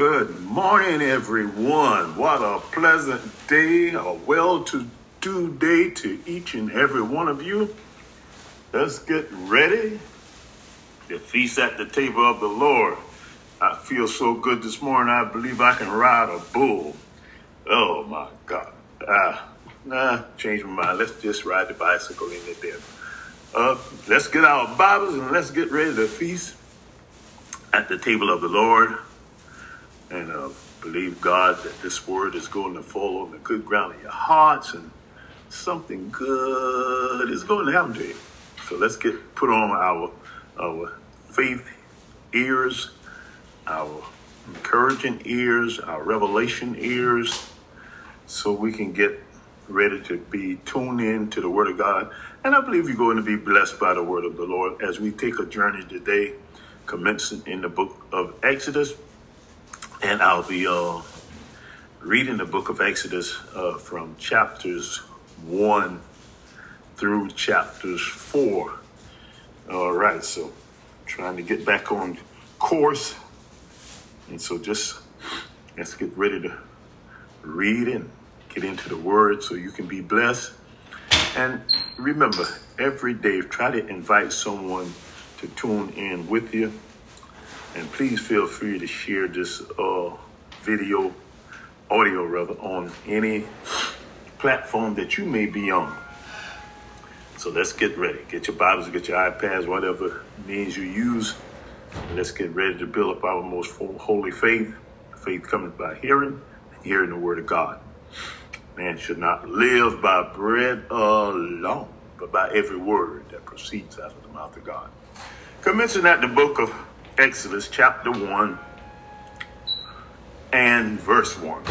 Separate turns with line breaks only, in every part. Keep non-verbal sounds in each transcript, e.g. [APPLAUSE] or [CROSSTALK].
Good morning, everyone. What a pleasant day, a well to do day to each and every one of you. Let's get ready to feast at the table of the Lord. I feel so good this morning, I believe I can ride a bull. Oh my God. Ah, nah, change my mind. Let's just ride the bicycle in the day. Uh, let's get our Bibles and let's get ready to feast at the table of the Lord and uh, believe God that this word is going to fall on the good ground of your hearts and something good is going to happen to you. So let's get put on our our faith ears, our encouraging ears, our revelation ears, so we can get ready to be tuned in to the Word of God. And I believe you're going to be blessed by the Word of the Lord as we take a journey today, commencing in the book of Exodus and I'll be uh, reading the book of Exodus uh, from chapters 1 through chapters 4. All right, so trying to get back on course. And so just let's get ready to read and get into the word so you can be blessed. And remember, every day, try to invite someone to tune in with you and please feel free to share this uh, video, audio rather, on any platform that you may be on. So let's get ready. Get your Bibles, get your iPads, whatever means you use. Let's get ready to build up our most holy faith. Faith coming by hearing, and hearing the word of God. Man should not live by bread alone, but by every word that proceeds out of the mouth of God. Commencing at the book of Exodus chapter 1 and verse 1.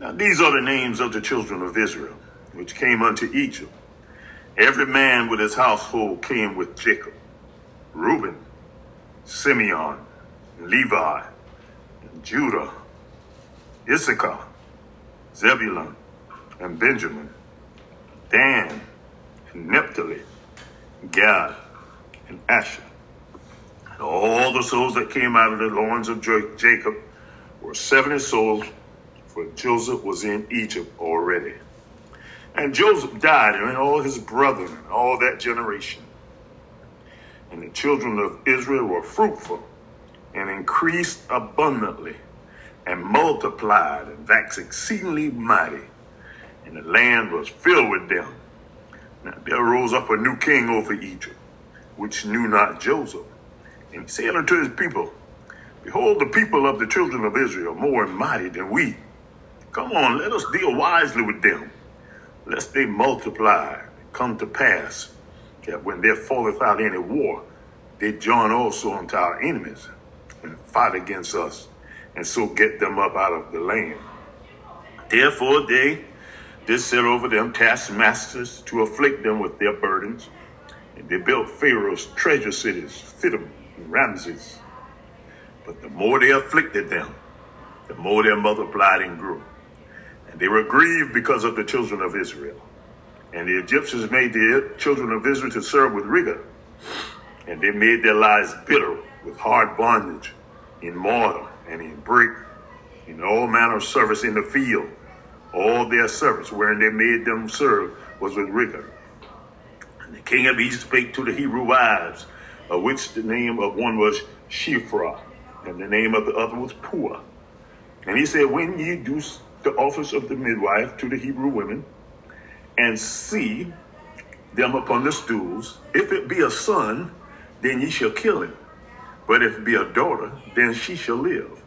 Now, these are the names of the children of Israel, which came unto Egypt. Every man with his household came with Jacob Reuben, Simeon, Levi, and Judah, Issachar, Zebulun, and Benjamin, Dan, and Naphtali, Gad, and Asher all the souls that came out of the loins of Jacob were 70 souls, for Joseph was in Egypt already. And Joseph died, and all his brethren, and all that generation. And the children of Israel were fruitful and increased abundantly and multiplied and waxed exceedingly mighty. And the land was filled with them. Now there rose up a new king over Egypt, which knew not Joseph. And he said unto his people, Behold, the people of the children of Israel more mighty than we. Come on, let us deal wisely with them, lest they multiply, and come to pass, that when there falleth out any war, they join also unto our enemies and fight against us, and so get them up out of the land. Therefore they did set over them taskmasters to afflict them with their burdens, and they built Pharaoh's treasure cities, fit Ramses. But the more they afflicted them, the more they multiplied and grew. And they were grieved because of the children of Israel. And the Egyptians made the children of Israel to serve with rigor. And they made their lives bitter with hard bondage in mortar and in brick, in all manner of service in the field. All their service wherein they made them serve was with rigor. And the king of Egypt spake to the Hebrew wives of which the name of one was Shiphrah, and the name of the other was Puah. And he said, When ye do the office of the midwife to the Hebrew women, and see them upon the stools, if it be a son, then ye shall kill him. But if it be a daughter, then she shall live.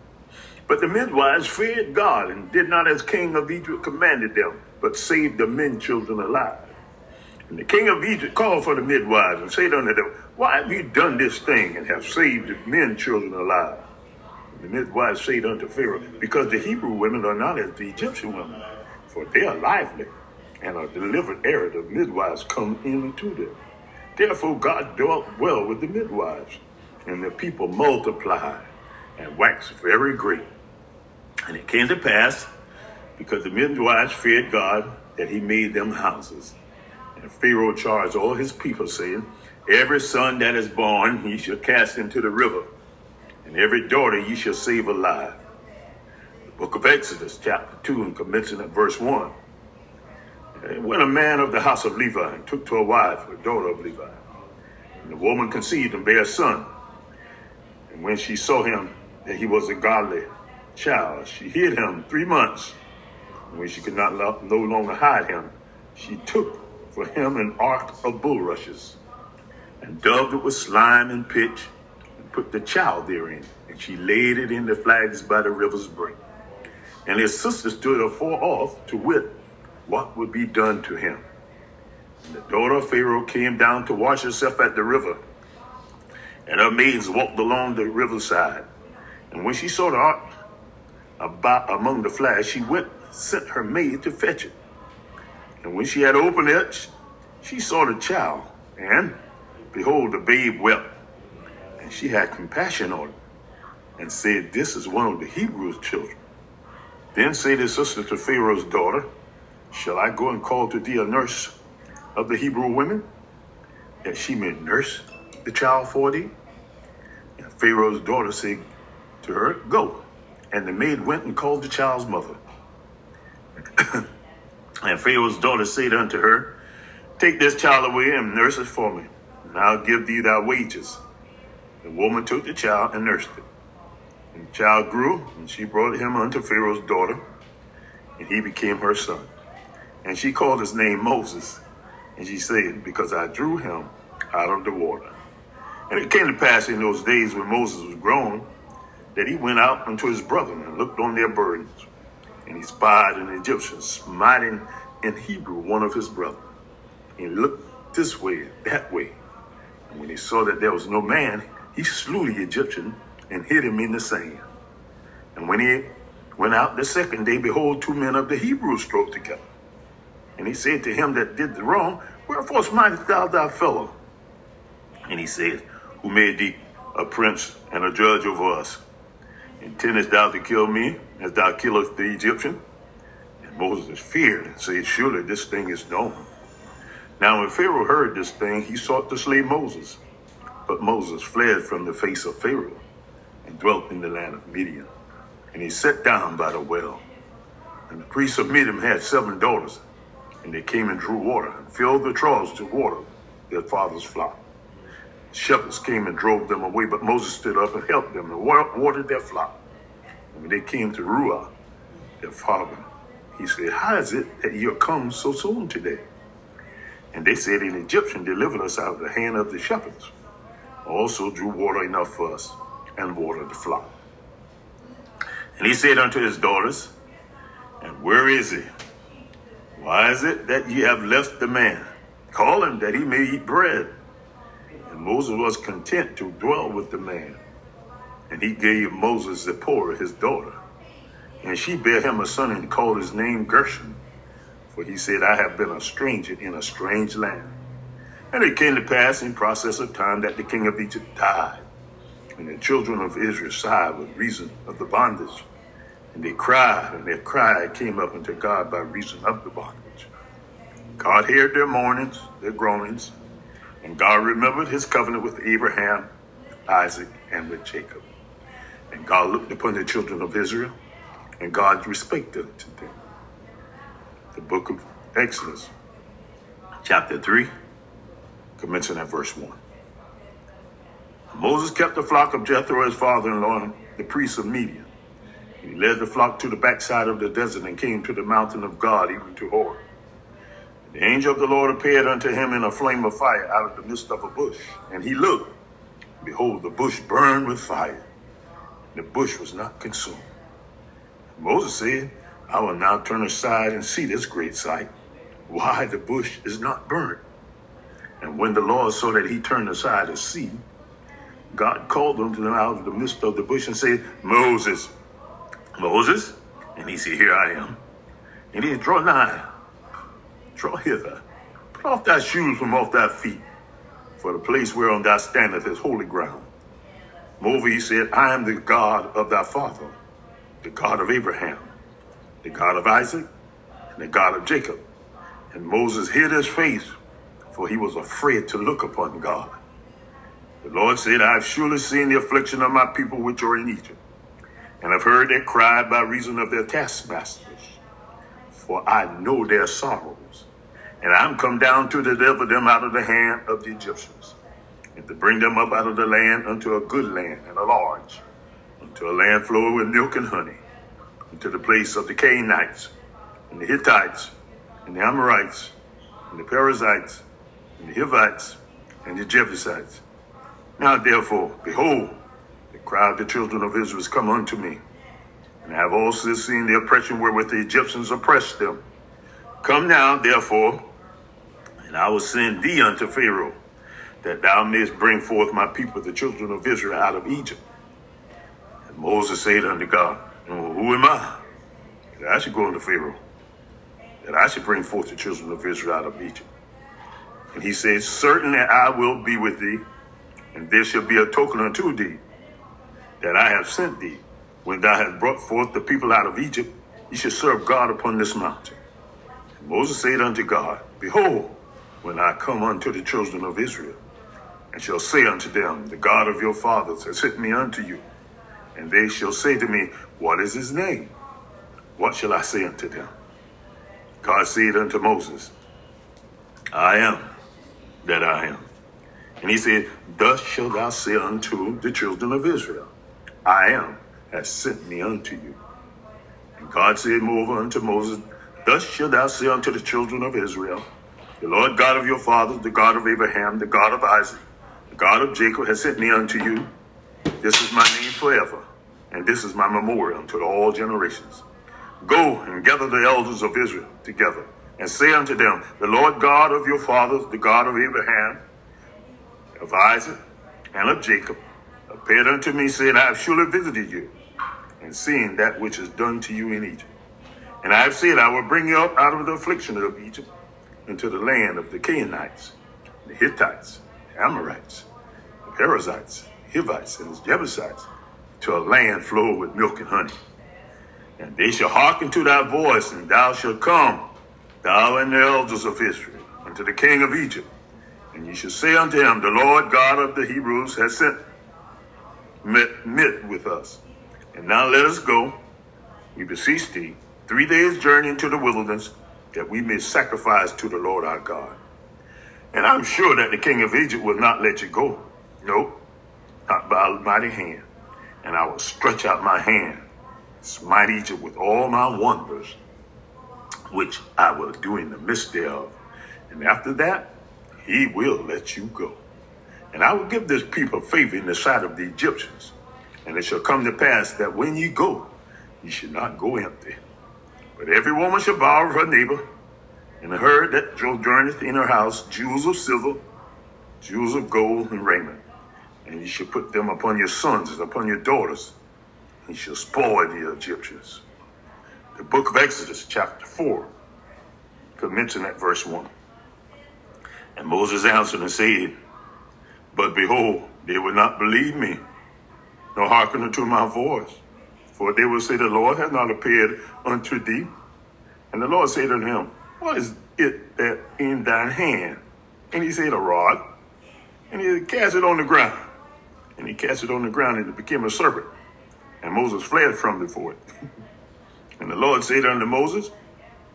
But the midwives feared God and did not as king of Egypt commanded them, but saved the men children alive. And the king of Egypt called for the midwives and said unto them, Why have you done this thing and have saved the men children alive? And the midwives said unto Pharaoh, Because the Hebrew women are not as the Egyptian women, for they are lively, and are delivered ere the midwives come in unto them. Therefore God dealt well with the midwives, and the people multiplied and waxed very great. And it came to pass, because the midwives feared God, that he made them houses Pharaoh charged all his people, saying, Every son that is born he shall cast into the river, and every daughter ye shall save alive. The book of Exodus, chapter 2, and commencing at verse 1. When a man of the house of Levi took to a wife a daughter of Levi, and the woman conceived and bare a son, and when she saw him that he was a godly child, she hid him three months. And when she could not no longer hide him, she took for him an ark of bulrushes, and daubed it with slime and pitch, and put the child therein, and she laid it in the flags by the river's brink. And his sister stood afar off to wit what would be done to him. And the daughter of Pharaoh came down to wash herself at the river, and her maids walked along the riverside. And when she saw the ark about among the flags, she went, sent her maid to fetch it. And when she had opened it, she saw the child, and behold, the babe wept. And she had compassion on it, and said, This is one of the Hebrews' children. Then said his sister to Pharaoh's daughter, Shall I go and call to thee a nurse of the Hebrew women, that she may nurse the child for thee? And Pharaoh's daughter said to her, Go. And the maid went and called the child's mother. And Pharaoh's daughter said unto her, Take this child away and nurse it for me, and I'll give thee thy wages. The woman took the child and nursed it. And the child grew, and she brought him unto Pharaoh's daughter, and he became her son. And she called his name Moses. And she said, Because I drew him out of the water. And it came to pass in those days when Moses was grown, that he went out unto his brethren and looked on their burdens and he spied an Egyptian smiting in Hebrew one of his brethren. And he looked this way, that way. And when he saw that there was no man, he slew the Egyptian and hid him in the sand. And when he went out the second day, behold, two men of the Hebrews strove together. And he said to him that did the wrong, Wherefore smitest thou thy fellow? And he said, Who made thee a prince and a judge over us? Intendest thou to kill me as thou killest the Egyptian? And Moses feared and said, Surely this thing is known. Now when Pharaoh heard this thing, he sought to slay Moses. But Moses fled from the face of Pharaoh and dwelt in the land of Midian. And he sat down by the well. And the priests of Midian had seven daughters. And they came and drew water and filled the troughs to water their father's flock. Shepherds came and drove them away, but Moses stood up and helped them and watered their flock. When they came to Ruah, their father, he said, How is it that you are come so soon today? And they said, An Egyptian delivered us out of the hand of the shepherds, also drew water enough for us and watered the flock. And he said unto his daughters, And where is he? Why is it that ye have left the man? Call him that he may eat bread. And Moses was content to dwell with the man. And he gave Moses Zipporah, his daughter. And she bare him a son and called his name Gershom. For he said, I have been a stranger in a strange land. And it came to pass in process of time that the king of Egypt died. And the children of Israel sighed with reason of the bondage. And they cried, and their cry came up unto God by reason of the bondage. God heard their mournings, their groanings, and God remembered his covenant with Abraham, Isaac, and with Jacob. And God looked upon the children of Israel, and God respected them. The book of Exodus, chapter 3, commencing at verse 1. Moses kept the flock of Jethro, his father-in-law, the priest of Midian. He led the flock to the backside of the desert and came to the mountain of God, even to Horeb. The angel of the Lord appeared unto him in a flame of fire out of the midst of a bush. And he looked, behold, the bush burned with fire. The bush was not consumed. Moses said, I will now turn aside and see this great sight, why the bush is not burnt. And when the Lord saw that he turned aside to see, God called him out of the midst of the bush and said, Moses, Moses. And he said, Here I am. And he said, Draw nigh Draw hither. Put off thy shoes from off thy feet, for the place whereon thou standest is holy ground. He said, I am the God of thy father, the God of Abraham, the God of Isaac, and the God of Jacob. And Moses hid his face, for he was afraid to look upon God. The Lord said, I have surely seen the affliction of my people which are in Egypt, and I have heard their cry by reason of their taskmasters. For I know their sorrows, and I am come down to deliver them out of the hand of the Egyptians, and to bring them up out of the land unto a good land and a large, unto a land flowing with milk and honey, unto the place of the Canaanites, and the Hittites, and the Amorites, and the Perizzites, and the Hivites, and the Jebusites now therefore, behold, the of the children of Israel is come unto me, and I have also seen the oppression wherewith the Egyptians oppressed them. Come now, therefore, and I will send thee unto Pharaoh, that thou mayest bring forth my people, the children of Israel, out of Egypt. And Moses said unto God, well, Who am I? That I should go unto Pharaoh, that I should bring forth the children of Israel out of Egypt. And he said, Certainly I will be with thee and there shall be a token unto thee that I have sent thee. When thou hast brought forth the people out of Egypt, ye shall serve God upon this mountain. And Moses said unto God, Behold, when I come unto the children of Israel, and shall say unto them, The God of your fathers has sent me unto you. And they shall say to me, What is his name? What shall I say unto them? God said unto Moses, I am that I am. And he said, Thus shalt thou say unto the children of Israel, I am has sent me unto you. And God said moreover unto Moses, Thus shalt thou say unto the children of Israel, The Lord God of your fathers, the God of Abraham, the God of Isaac, God of Jacob has sent me unto you. This is my name forever, and this is my memorial unto all generations. Go and gather the elders of Israel together, and say unto them, The Lord God of your fathers, the God of Abraham, of Isaac and of Jacob appeared unto me, saying, I have surely visited you and seen that which is done to you in Egypt. And I have said, I will bring you up out of the affliction of Egypt into the land of the Canaanites, the Hittites, Amorites, Perizzites, Hivites, and Jebusites, to a land flowed with milk and honey. And they shall hearken to thy voice, and thou shalt come, thou and the elders of Israel, unto the king of Egypt, and ye shall say unto him, The Lord God of the Hebrews has sent met, met with us. And now let us go, we beseech thee, three days' journey into the wilderness, that we may sacrifice to the Lord our God. And I'm sure that the king of Egypt will not let you go. Nope, not by a mighty hand. And I will stretch out my hand, smite Egypt with all my wonders, which I will do in the midst thereof. And after that, he will let you go. And I will give this people favor in the sight of the Egyptians. And it shall come to pass that when ye go, ye shall not go empty. But every woman shall borrow her neighbor, and the herd that journeyeth in her house, jewels of silver, jewels of gold, and raiment. And ye shall put them upon your sons and upon your daughters, and ye shall spoil the Egyptians. The book of Exodus, chapter 4, commencing at verse 1. And Moses answered and said, But behold, they would not believe me, nor hearken unto my voice. For they will say, The Lord hath not appeared unto thee. And the Lord said unto him, What is it that in thine hand? And he said, A rod. And he cast it on the ground. And he cast it on the ground, and it became a serpent. And Moses fled from before it. [LAUGHS] and the Lord said unto Moses,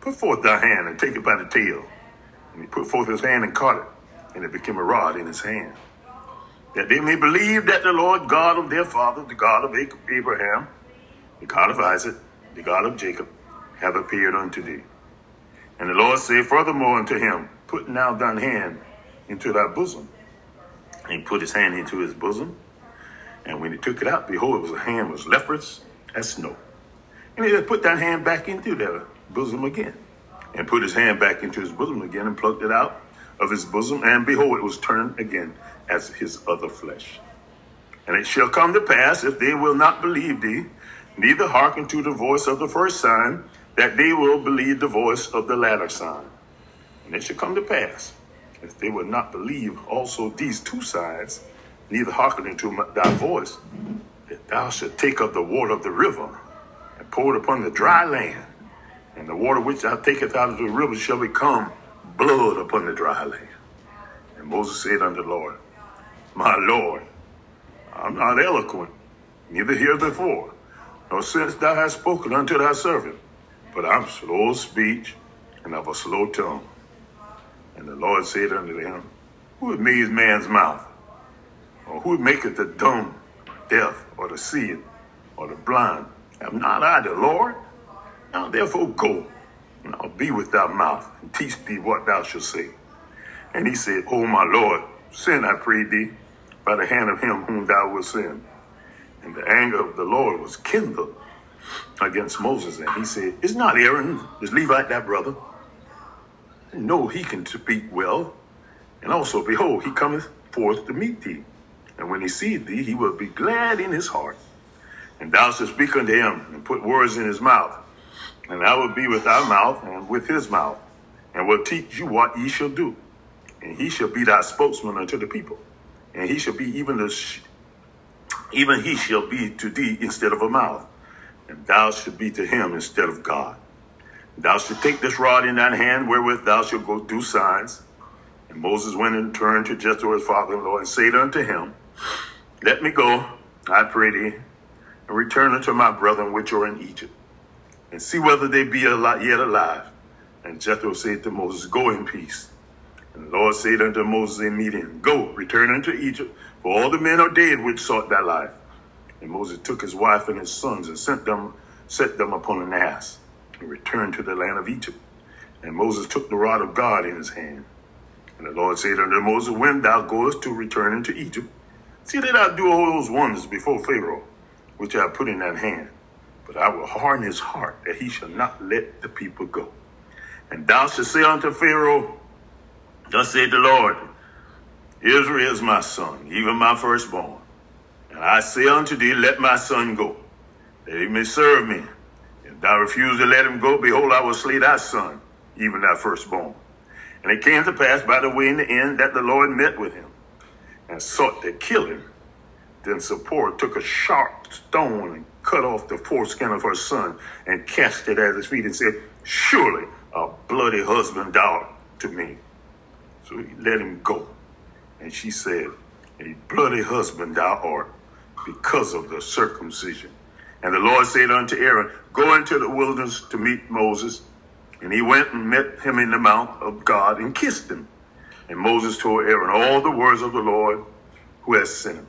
Put forth thy hand and take it by the tail. And he put forth his hand and caught it, and it became a rod in his hand. That they may believe that the Lord God of their father, the God of Abraham, the God of Isaac, the God of Jacob, have appeared unto thee. And the Lord said furthermore unto him, Put now thine hand into thy bosom. And he put his hand into his bosom. And when he took it out, behold, it was a hand was leprous as snow. And he Put that hand back into their bosom again and put his hand back into his bosom again and plucked it out of his bosom, and behold, it was turned again as his other flesh. And it shall come to pass, if they will not believe thee, neither hearken to the voice of the first sign, that they will believe the voice of the latter sign. And it shall come to pass, if they will not believe also these two signs, neither hearken unto thy voice, that thou shalt take up the water of the river and pour it upon the dry land and the water which thou taketh out of the river shall become blood upon the dry land. And Moses said unto the Lord, my Lord, I'm not eloquent, neither heretofore, nor since thou hast spoken unto thy servant, but I'm slow of speech and of a slow tongue. And the Lord said unto him, Who hath made man's mouth? Or who maketh the dumb, deaf, or the seeing, or the blind? Am not I the Lord? Now therefore go, and I'll be with thy mouth, and teach thee what thou shalt say. And he said, O my Lord, send, I pray thee, by the hand of him whom thou wilt send. And the anger of the Lord was kindled against Moses. And he said, Is not Aaron, is Levite thy brother? No, he can speak well. And also, behold, he cometh forth to meet thee. And when he seeth thee, he will be glad in his heart. And thou shalt speak unto him and put words in his mouth. And I will be with thy mouth and with his mouth, and will teach you what ye shall do. And he shall be thy spokesman unto the people. And he shall be even the sh- even he shall be to thee instead of a mouth, and thou shalt be to him instead of God. Thou shalt take this rod in thine hand, wherewith thou shalt go do signs. And Moses went and turned to Jethro his father-in-law, and said unto him, Let me go, I pray thee, and return unto my brethren which are in Egypt, and see whether they be yet alive. And Jethro said to Moses, Go in peace. And the Lord said unto Moses in Midian, Go, return unto Egypt, for all the men are dead which sought thy life. And Moses took his wife and his sons and sent them, set them upon an ass, and returned to the land of Egypt. And Moses took the rod of God in his hand. And the Lord said unto Moses, When thou goest to return into Egypt, see that I do all those wonders before Pharaoh, which I put in that hand. But I will harden his heart, that he shall not let the people go. And thou shalt say unto Pharaoh, Thus saith the Lord, Israel is my son, even my firstborn. I say unto thee, Let my son go, that he may serve me. If thou refuse to let him go, behold, I will slay thy son, even thy firstborn. And it came to pass by the way in the end that the Lord met with him and sought to kill him. Then Zipporah took a sharp stone and cut off the foreskin of her son and cast it at his feet and said, Surely a bloody husband thou to me. So he let him go. And she said, A bloody husband thou art because of the circumcision. And the Lord said unto Aaron, Go into the wilderness to meet Moses. And he went and met him in the mount of God and kissed him. And Moses told Aaron all the words of the Lord who has sent him,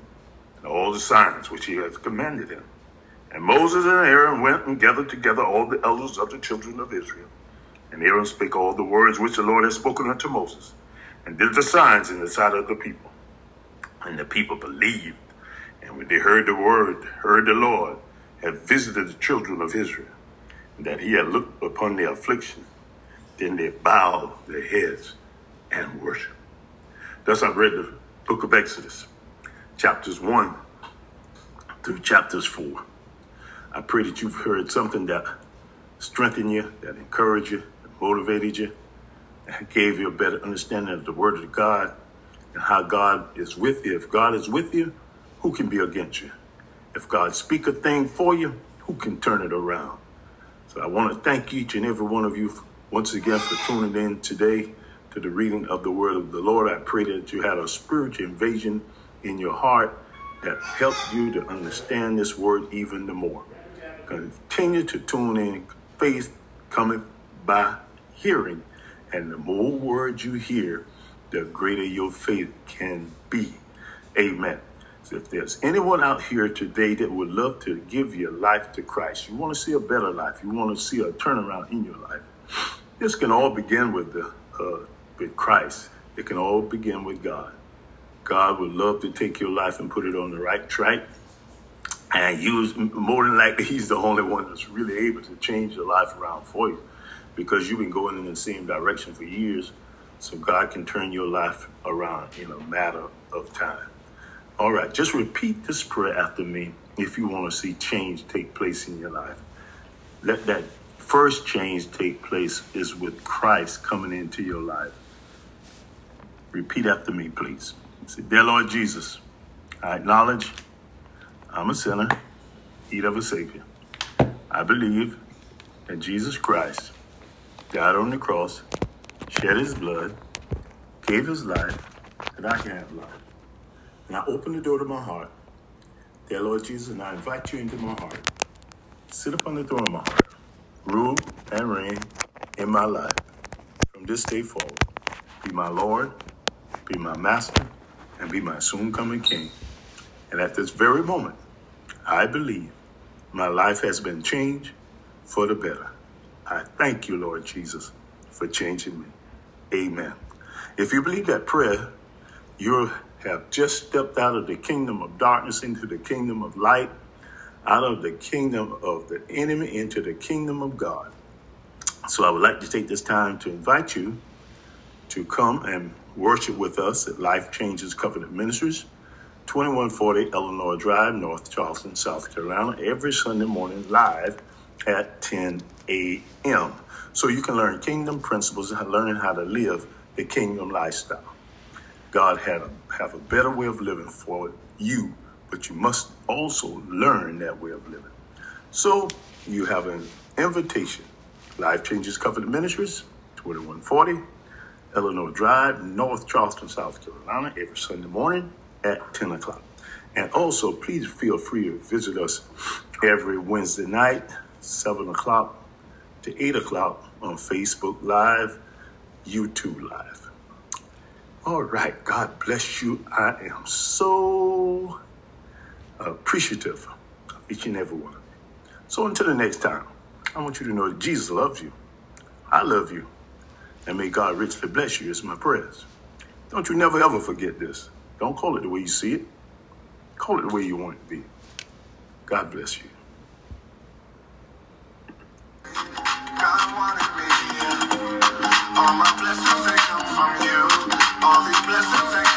and all the signs which he has commanded him. And Moses and Aaron went and gathered together all the elders of the children of Israel. And Aaron spake all the words which the Lord had spoken unto Moses, and did the signs in the sight of the people. And the people believed. And when they heard the word, heard the Lord had visited the children of Israel, that he had looked upon their affliction, then they bowed their heads and worshiped. Thus I've read the book of Exodus, chapters 1 through chapters 4. I pray that you've heard something that strengthened you, that encouraged you, that motivated you, that gave you a better understanding of the Word of God and how God is with you. If God is with you, who can be against you? If God speak a thing for you, who can turn it around? So I want to thank each and every one of you once again for tuning in today to the reading of the Word of the Lord. I pray that you had a spiritual invasion in your heart that helped you to understand this Word even the more. Continue to tune in. Faith cometh by hearing. And the more words you hear, the greater your faith can be. Amen. If there's anyone out here today that would love to give your life to Christ, you want to see a better life, you want to see a turnaround in your life, this can all begin with the uh, with Christ. It can all begin with God. God would love to take your life and put it on the right track. And use more than likely, [LAUGHS] He's the only one that's really able to change your life around for you because you've been going in the same direction for years. So God can turn your life around in a matter of time. All right, just repeat this prayer after me if you want to see change take place in your life. Let that first change take place is with Christ coming into your life. Repeat after me, please. Say, Dear Lord Jesus, I acknowledge I'm a sinner, need of a Savior. I believe that Jesus Christ died on the cross, shed his blood, gave his life, that I can have life. And I open the door to my heart. Dear Lord Jesus, and I invite you into my heart. Sit upon the throne of my heart. Rule and reign in my life from this day forward. Be my Lord, be my master, and be my soon coming King. And at this very moment, I believe my life has been changed for the better. I thank you, Lord Jesus, for changing me. Amen. If you believe that prayer, you have just stepped out of the kingdom of darkness into the kingdom of light, out of the kingdom of the enemy into the kingdom of God. So I would like to take this time to invite you to come and worship with us at Life Changes Covenant Ministries, 2140 Eleanor Drive, North Charleston, South Carolina, every Sunday morning live at 10 a.m. So you can learn kingdom principles and learning how to live the kingdom lifestyle. God had a, have a better way of living for you, but you must also learn that way of living. So you have an invitation. Life Changes Covenant Ministries, 2140 Eleanor Drive, North Charleston, South Carolina, every Sunday morning at 10 o'clock. And also, please feel free to visit us every Wednesday night, 7 o'clock to 8 o'clock on Facebook Live, YouTube Live. All right, God bless you. I am so appreciative of each and every one. So until the next time, I want you to know that Jesus loves you. I love you. And may God richly bless you. It's my prayers. Don't you never ever forget this. Don't call it the way you see it. Call it the way you want it to be. God bless you.
God. All these blessings